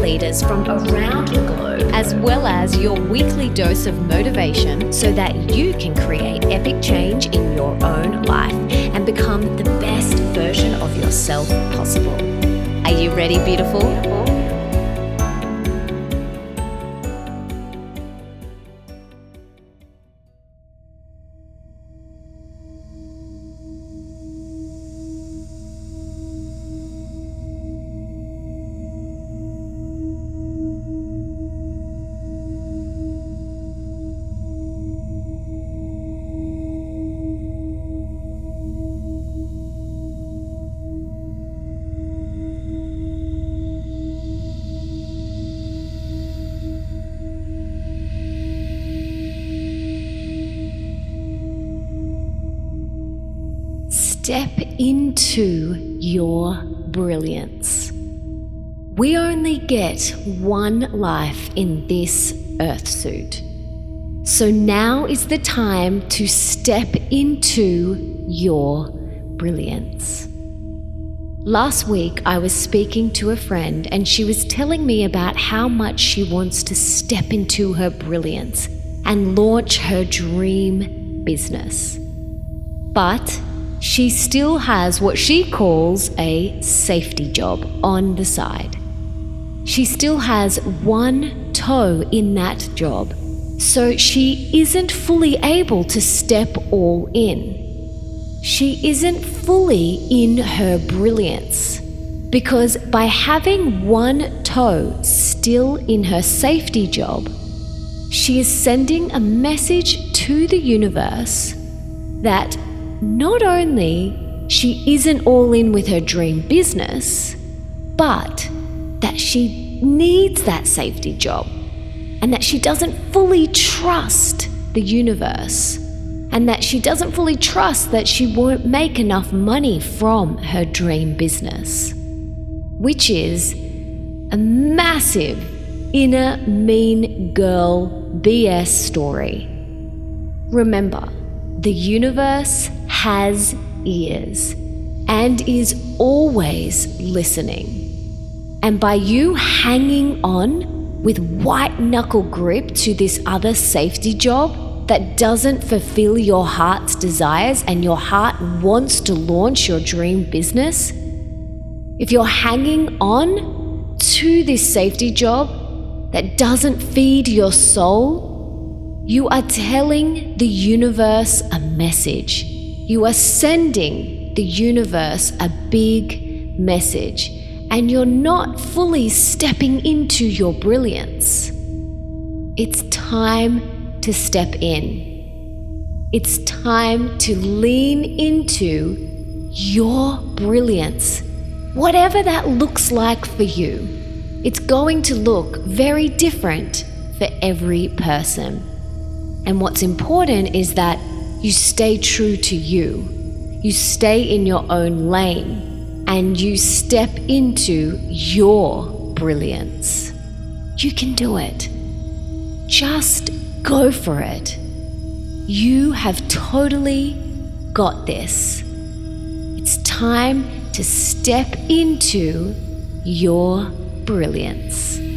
leaders from around the globe, as well as your weekly dose of motivation so that you can create epic change in your own life and become the best version of yourself possible. Are you ready, beautiful? Step into your brilliance. We only get one life in this earth suit. So now is the time to step into your brilliance. Last week, I was speaking to a friend, and she was telling me about how much she wants to step into her brilliance and launch her dream business. But she still has what she calls a safety job on the side. She still has one toe in that job, so she isn't fully able to step all in. She isn't fully in her brilliance because by having one toe still in her safety job, she is sending a message to the universe that not only she isn't all in with her dream business, but that she needs that safety job and that she doesn't fully trust the universe and that she doesn't fully trust that she won't make enough money from her dream business, which is a massive inner mean girl BS story. Remember, the universe has ears and is always listening. And by you hanging on with white knuckle grip to this other safety job that doesn't fulfill your heart's desires and your heart wants to launch your dream business, if you're hanging on to this safety job that doesn't feed your soul, you are telling the universe a message. You are sending the universe a big message, and you're not fully stepping into your brilliance. It's time to step in. It's time to lean into your brilliance, whatever that looks like for you. It's going to look very different for every person. And what's important is that you stay true to you. You stay in your own lane and you step into your brilliance. You can do it. Just go for it. You have totally got this. It's time to step into your brilliance.